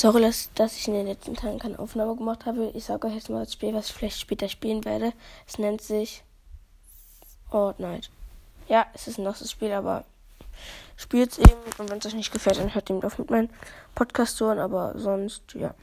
Sorry, dass, dass ich in den letzten Tagen keine Aufnahme gemacht habe. Ich sage euch jetzt mal das Spiel, was ich vielleicht später spielen werde. Es nennt sich Fortnite. Ja, es ist ein nasses Spiel, aber spielt es eben. Und wenn es euch nicht gefällt, dann hört eben auf mit meinen Podcast-Touren. Aber sonst, ja.